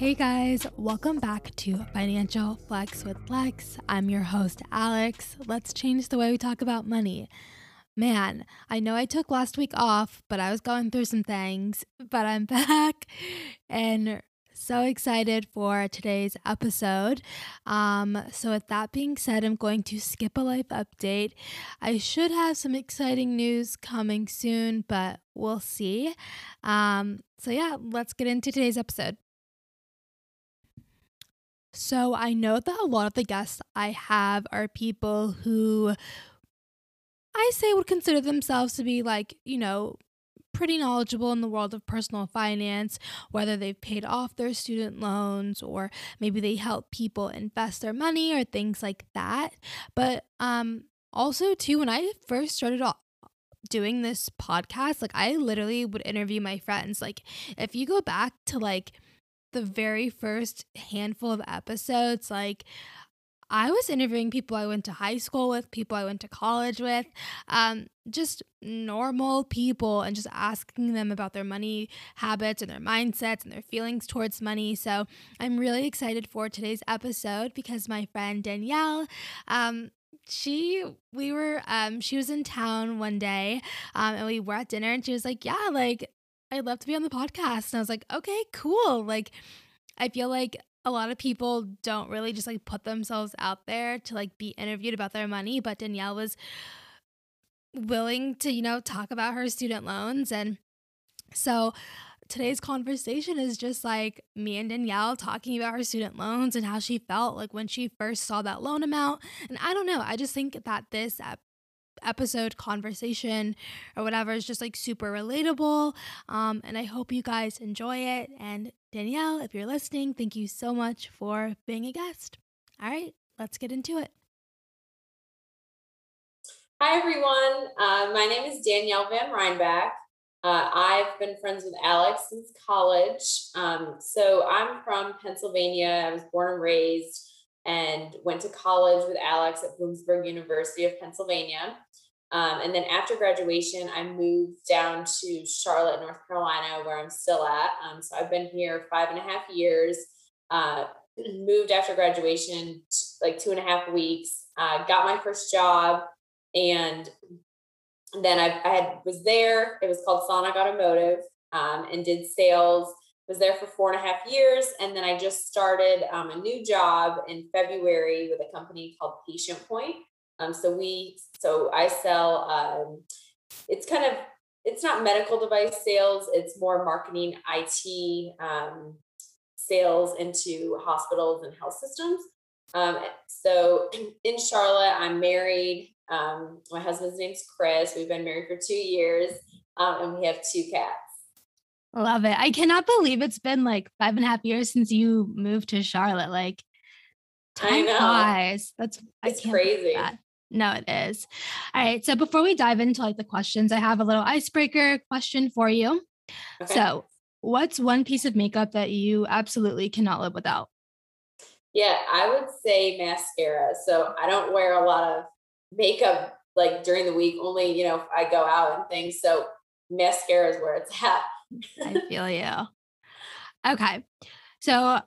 Hey guys, welcome back to Financial Flex with Lex. I'm your host, Alex. Let's change the way we talk about money. Man, I know I took last week off, but I was going through some things, but I'm back and so excited for today's episode. Um, so, with that being said, I'm going to skip a life update. I should have some exciting news coming soon, but we'll see. Um, so, yeah, let's get into today's episode. So I know that a lot of the guests I have are people who I say would consider themselves to be like, you know, pretty knowledgeable in the world of personal finance, whether they've paid off their student loans or maybe they help people invest their money or things like that. But um also too when I first started off doing this podcast, like I literally would interview my friends. Like if you go back to like the very first handful of episodes, like I was interviewing people I went to high school with, people I went to college with, um, just normal people, and just asking them about their money habits and their mindsets and their feelings towards money. So I'm really excited for today's episode because my friend Danielle, um, she we were um she was in town one day um and we were at dinner and she was like yeah like I'd love to be on the podcast. And I was like, okay, cool. Like, I feel like a lot of people don't really just like put themselves out there to like be interviewed about their money, but Danielle was willing to, you know, talk about her student loans. And so today's conversation is just like me and Danielle talking about her student loans and how she felt like when she first saw that loan amount. And I don't know, I just think that this episode conversation or whatever is just like super relatable. Um, and I hope you guys enjoy it. And Danielle, if you're listening, thank you so much for being a guest. All right, let's get into it. Hi, everyone. Uh, my name is Danielle Van Reinbach. Uh, I've been friends with Alex since college. Um, so I'm from Pennsylvania. I was born and raised and went to college with Alex at Bloomsburg University of Pennsylvania. Um, and then after graduation, I moved down to Charlotte, North Carolina, where I'm still at. Um, so I've been here five and a half years. Uh, moved after graduation, like two and a half weeks. Uh, got my first job, and then I, I had was there. It was called Sonic Automotive, um, and did sales. Was there for four and a half years, and then I just started um, a new job in February with a company called Patient Point. Um, so we, so I sell. Um, it's kind of, it's not medical device sales. It's more marketing, IT um, sales into hospitals and health systems. Um, so in Charlotte, I'm married. Um, my husband's name's Chris. We've been married for two years, um, and we have two cats. Love it. I cannot believe it's been like five and a half years since you moved to Charlotte. Like, time flies. That's it's crazy. That. No, it is. All right. So before we dive into like the questions, I have a little icebreaker question for you. Okay. So, what's one piece of makeup that you absolutely cannot live without? Yeah, I would say mascara. So I don't wear a lot of makeup like during the week, only, you know, if I go out and things. So mascara is where it's at. I feel you. Okay. So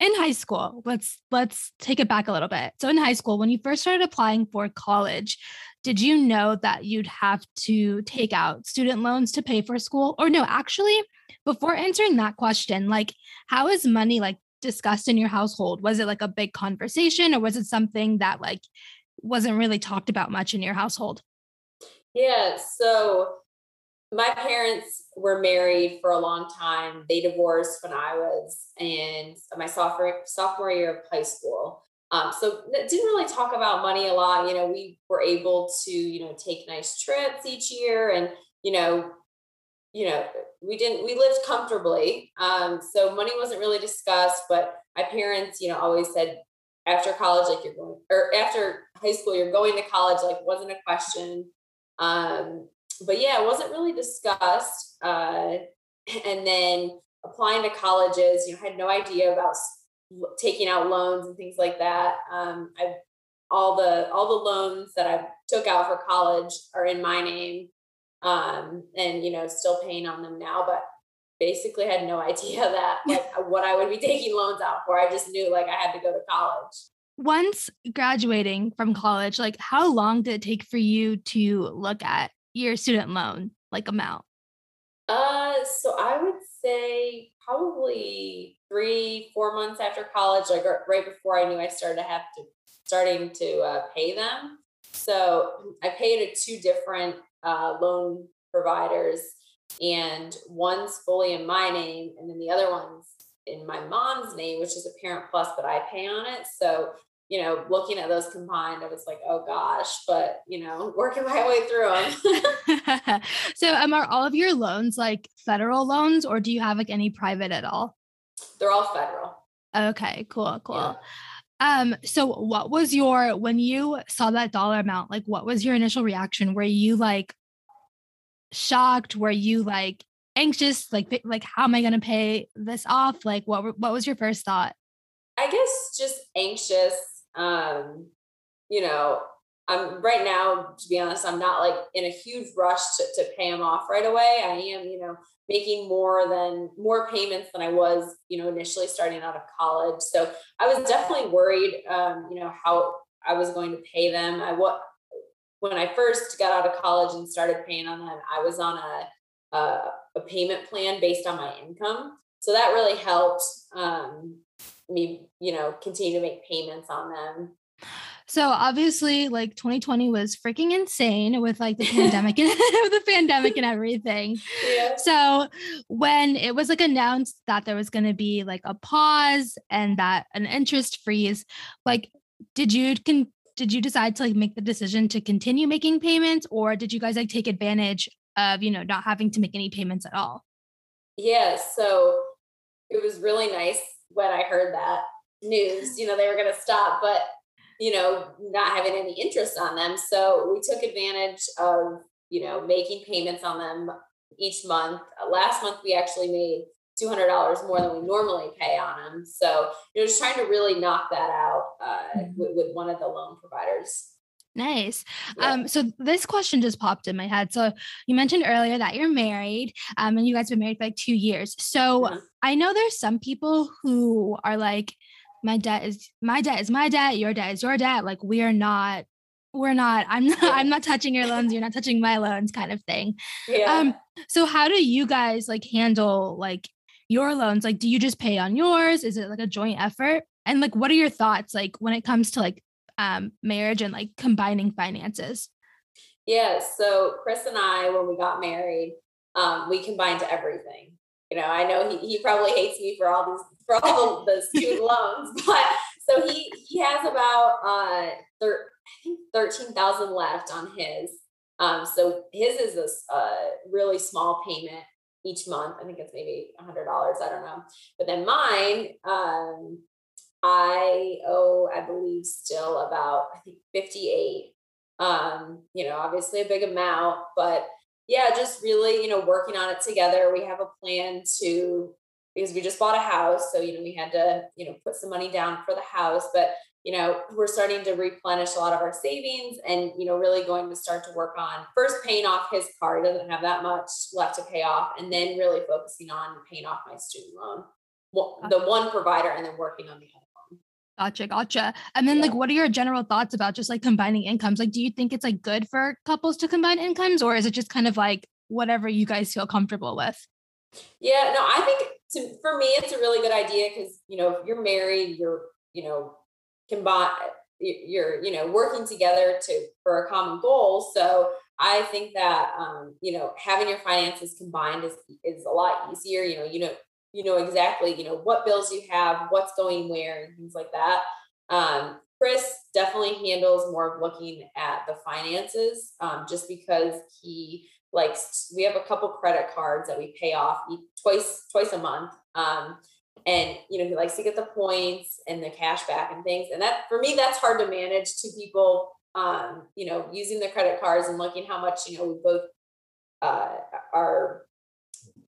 in high school let's let's take it back a little bit. So in high school when you first started applying for college did you know that you'd have to take out student loans to pay for school? Or no actually before answering that question like how is money like discussed in your household? Was it like a big conversation or was it something that like wasn't really talked about much in your household? Yeah so my parents were married for a long time. They divorced when I was in my sophomore sophomore year of high school. Um, so didn't really talk about money a lot. You know, we were able to, you know, take nice trips each year and, you know, you know, we didn't, we lived comfortably. Um, so money wasn't really discussed, but my parents, you know, always said after college, like you're going, or after high school, you're going to college, like wasn't a question. Um, but yeah, it wasn't really discussed. Uh, and then applying to colleges, you know, had no idea about taking out loans and things like that. Um, I all the all the loans that I took out for college are in my name, um, and you know, still paying on them now. But basically had no idea that like what I would be taking loans out for. I just knew like I had to go to college. Once graduating from college, like how long did it take for you to look at your student loan like amount? Uh, so I would say probably three, four months after college, like right before I knew I started to have to starting to uh, pay them. So I paid at two different uh, loan providers, and one's fully in my name, and then the other one's in my mom's name, which is a Parent Plus, but I pay on it. So you know, looking at those combined, I was like, oh gosh, but you know, working my way through them. so, um, are all of your loans like federal loans, or do you have like any private at all? They're all federal. Okay, cool, cool. Yeah. Um, so what was your when you saw that dollar amount, like what was your initial reaction? Were you like shocked? Were you like anxious? Like like how am I gonna pay this off? Like what what was your first thought? I guess just anxious. Um, you know, I'm right now, to be honest, I'm not like in a huge rush to, to pay them off right away. I am, you know, making more than more payments than I was, you know, initially starting out of college. So I was definitely worried, um, you know, how I was going to pay them. I what when I first got out of college and started paying on them, I was on a a, a payment plan based on my income. So that really helped um, me, you know, continue to make payments on them. So obviously, like 2020 was freaking insane with like the pandemic and the pandemic and everything. Yeah. So when it was like announced that there was going to be like a pause and that an interest freeze, like, did you can did you decide to like make the decision to continue making payments, or did you guys like take advantage of you know not having to make any payments at all? Yeah. So it was really nice when I heard that news. You know they were going to stop, but you know, not having any interest on them. So we took advantage of, you know, making payments on them each month. Uh, last month, we actually made $200 more than we normally pay on them. So, you know, just trying to really knock that out uh, mm-hmm. with, with one of the loan providers. Nice. Yeah. Um, so this question just popped in my head. So you mentioned earlier that you're married, um, and you guys have been married for like two years. So mm-hmm. I know there's some people who are like, my debt is my debt is my debt, your debt is your debt. Like we are not, we're not, I'm not, I'm not touching your loans, you're not touching my loans kind of thing. Yeah. Um, so how do you guys like handle like your loans? Like, do you just pay on yours? Is it like a joint effort? And like what are your thoughts like when it comes to like um marriage and like combining finances? Yeah. So Chris and I, when we got married, um, we combined everything. You know, I know he, he probably hates me for all these for all the, student loans. But so he he has about uh thir- I think thirteen thousand left on his. Um, so his is a, a really small payment each month. I think it's maybe a hundred dollars. I don't know. But then mine, um, I owe, I believe, still about I think fifty eight. Um, you know, obviously a big amount, but yeah, just really, you know, working on it together. We have a plan to because we just bought a house. So, you know, we had to, you know, put some money down for the house, but, you know, we're starting to replenish a lot of our savings and, you know, really going to start to work on first paying off his car. He doesn't have that much left to pay off. And then really focusing on paying off my student loan, the one provider, and then working on the other. Gotcha, gotcha. And then, yeah. like, what are your general thoughts about just like combining incomes? Like, do you think it's like good for couples to combine incomes, or is it just kind of like whatever you guys feel comfortable with? Yeah, no, I think to, for me, it's a really good idea because, you know, if you're married, you're, you know, combine, you're, you know, working together to, for a common goal. So I think that, um, you know, having your finances combined is, is a lot easier. You know, you know, you know exactly, you know, what bills you have, what's going where and things like that. Um, Chris definitely handles more of looking at the finances um, just because he likes we have a couple credit cards that we pay off twice twice a month um, and you know he likes to get the points and the cash back and things and that for me that's hard to manage to people um, you know using the credit cards and looking how much you know we both uh, are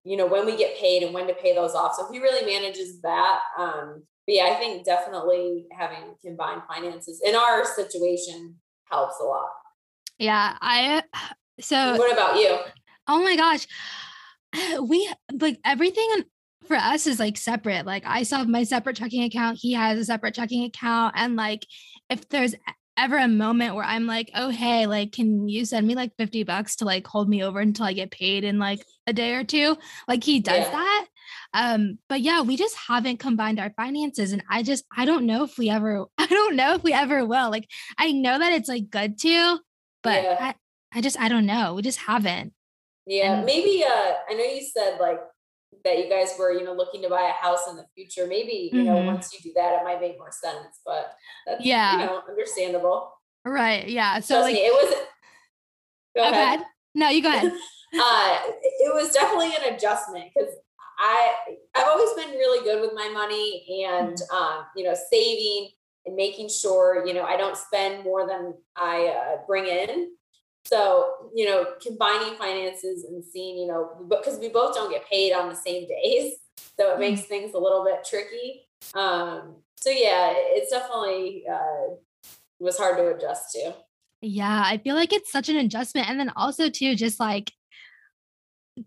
you know when we get paid and when to pay those off so he really manages that um, but yeah i think definitely having combined finances in our situation helps a lot yeah i so what about you? Oh my gosh. we like everything for us is like separate. Like I still have my separate checking account. He has a separate checking account. And like if there's ever a moment where I'm like, oh hey, like can you send me like 50 bucks to like hold me over until I get paid in like a day or two? Like he does yeah. that. Um, but yeah, we just haven't combined our finances. And I just I don't know if we ever I don't know if we ever will. Like I know that it's like good to, but yeah. I, I just I don't know. We just haven't. Yeah, and, maybe uh I know you said like that you guys were, you know, looking to buy a house in the future. Maybe, you mm-hmm. know, once you do that, it might make more sense. But that's yeah, you know, understandable. Right. Yeah. So Trust like me, it was go ahead. ahead. No, you go ahead. uh it was definitely an adjustment because I I've always been really good with my money and mm-hmm. um, you know, saving and making sure, you know, I don't spend more than I uh, bring in. So, you know, combining finances and seeing, you know, because we both don't get paid on the same days. So it makes mm-hmm. things a little bit tricky. Um, so yeah, it's definitely uh, was hard to adjust to. Yeah, I feel like it's such an adjustment. And then also too, just like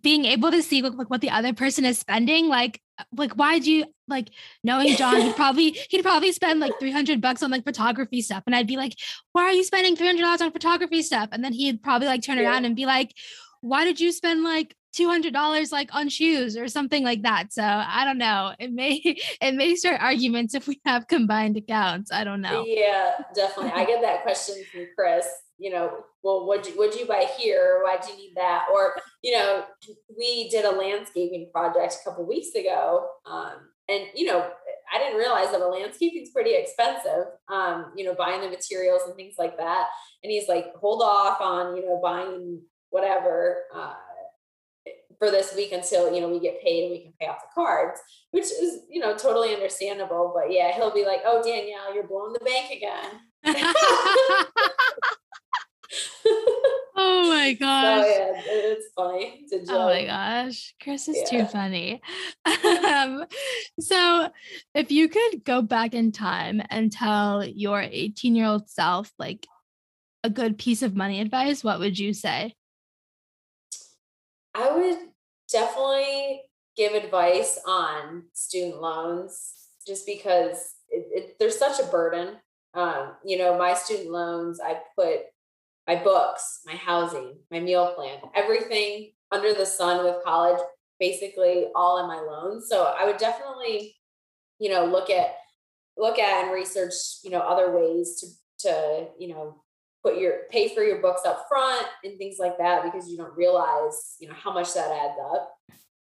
being able to see like, what the other person is spending like Uh, like why'd you like knowing john he'd probably he'd probably spend like 300 bucks on like photography stuff and i'd be like why are you spending $300 on photography stuff? And then he'd probably like turn around and be like why did you spend like $200 like on shoes or something like that so i don't know it may it may start arguments if we have combined accounts i don't know yeah definitely i get that question from chris you know, well, what'd you, what'd you buy here? Why'd you need that? Or, you know, we did a landscaping project a couple weeks ago. Um, and, you know, I didn't realize that a landscaping is pretty expensive, um, you know, buying the materials and things like that. And he's like, hold off on, you know, buying whatever uh, for this week until, you know, we get paid and we can pay off the cards, which is, you know, totally understandable. But yeah, he'll be like, oh, Danielle, you're blowing the bank again. oh my gosh. So, yeah, it's funny to Oh my gosh. Chris is yeah. too funny. um, so if you could go back in time and tell your 18 year old self like a good piece of money advice, what would you say? I would definitely give advice on student loans just because it, it, there's such a burden. Um, you know, my student loans, I put my books, my housing, my meal plan, everything under the sun with college, basically all in my loans. So I would definitely, you know, look at look at and research, you know, other ways to to, you know, put your pay for your books up front and things like that because you don't realize, you know, how much that adds up.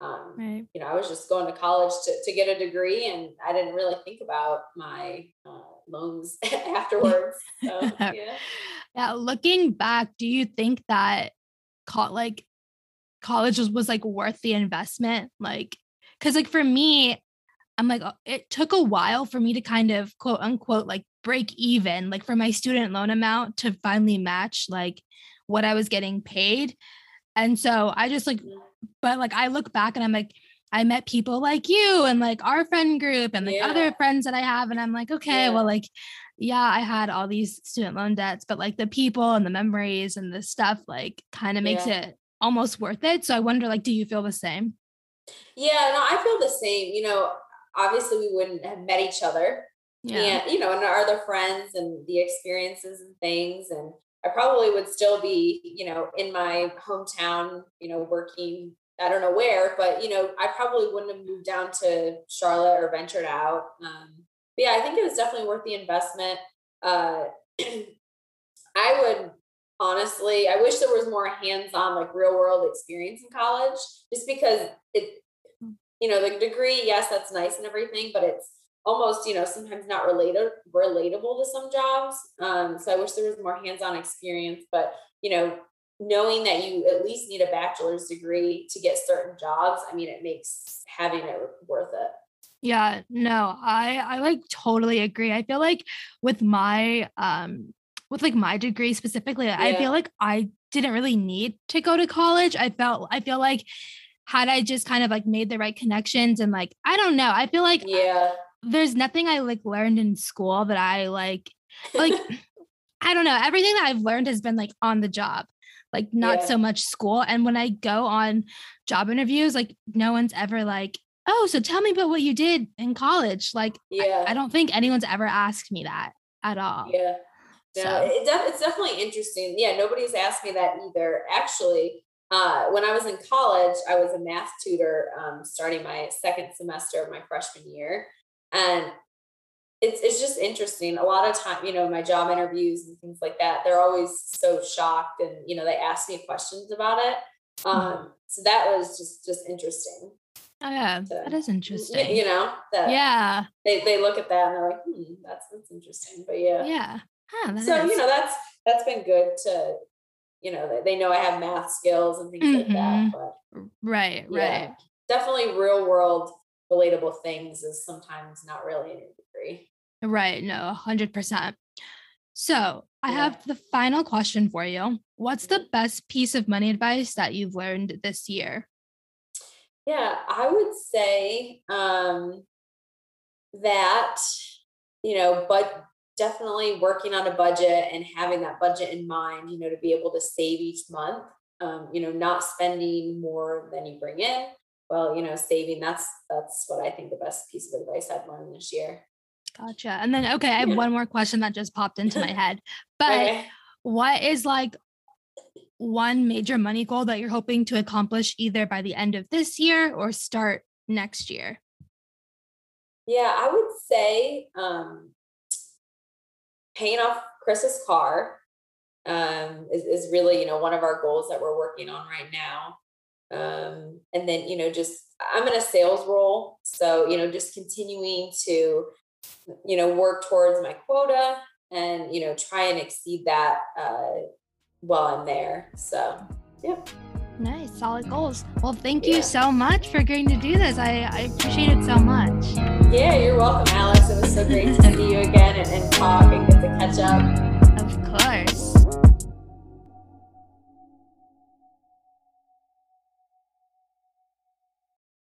Um, right. You know, I was just going to college to, to get a degree and I didn't really think about my uh, loans afterwards. So, yeah. yeah. Looking back, do you think that co- like college was, was like worth the investment? Like, cause like for me, I'm like, uh, it took a while for me to kind of quote unquote like break even, like for my student loan amount to finally match like what I was getting paid. And so I just like, but like I look back and I'm like, I met people like you and like our friend group and like yeah. other friends that I have. And I'm like, okay, yeah. well, like, yeah, I had all these student loan debts, but like the people and the memories and the stuff like kind of makes yeah. it almost worth it. So I wonder, like, do you feel the same? Yeah, no, I feel the same. You know, obviously we wouldn't have met each other. Yeah. And, you know, and our other friends and the experiences and things. And I probably would still be, you know, in my hometown, you know, working I don't know where, but you know, I probably wouldn't have moved down to Charlotte or ventured out. Um, but yeah, I think it was definitely worth the investment. Uh, I would honestly, I wish there was more hands-on, like real world experience in college, just because it, you know, the degree, yes, that's nice and everything, but it's almost, you know, sometimes not related, relatable to some jobs. Um, so I wish there was more hands-on experience, but you know, knowing that you at least need a bachelor's degree to get certain jobs, I mean, it makes having it worth it. Yeah, no, I I like totally agree. I feel like with my um with like my degree specifically, yeah. I feel like I didn't really need to go to college. I felt I feel like had I just kind of like made the right connections and like I don't know, I feel like yeah, there's nothing I like learned in school that I like like I don't know. Everything that I've learned has been like on the job like not Yeah. so much school. And when I go on job interviews, like no one's ever like, oh, so tell me about what you did in college. Like, I- Yeah. I, don't think anyone's ever asked me that at all. Yeah. No, So- it def- it's definitely interesting. Yeah, nobody's asked me that either. Actually, uh, when I was in college, I was a math tutor um, starting my second semester of my freshman year. And it's, it's just interesting. A lot of time, you know, my job interviews and things like that, they're always so shocked and, you know, they ask me questions about it. Um, so that was just, just interesting. Oh, yeah, So, that is interesting. You know, that yeah, they, they look at that and they're like, hmm, that's, that's interesting. But yeah yeah. Huh, so is. you know that's that's been good to you know they, they know i have math skills and things like that Mhm. but right, yeah, right. definitely real world relatable things is sometimes not really in a degree Right. No, 100%. So I Yeah. have the final question for you. What's the best piece of money advice that you've learned this year? yeah i would say um that you know but definitely working on a budget and having that budget in mind you know to be able to save each month um, you know not spending more than you bring in well you know saving that's that's what i think the best piece of advice i've learned this year Gotcha. And then, okay, I have one more question that just popped into my head. But Okay. what is like one major money goal that you're hoping to accomplish either by the end of this year or start next year? Yeah, I would say um, paying off Chris's car um, is, is really, you know, one of our goals that we're working on right now. Um, and then, you know, just I'm in a sales role. So, you know, just continuing to, you know, work towards my quota and, you know, try and exceed that uh, while I'm there. So, yep. Nice, solid goals. Well, thank you so much for agreeing to do this. I, I appreciate it so much. Yeah, you're welcome, Alex. It was so great to see you again and, and talk and get to catch up. Of course.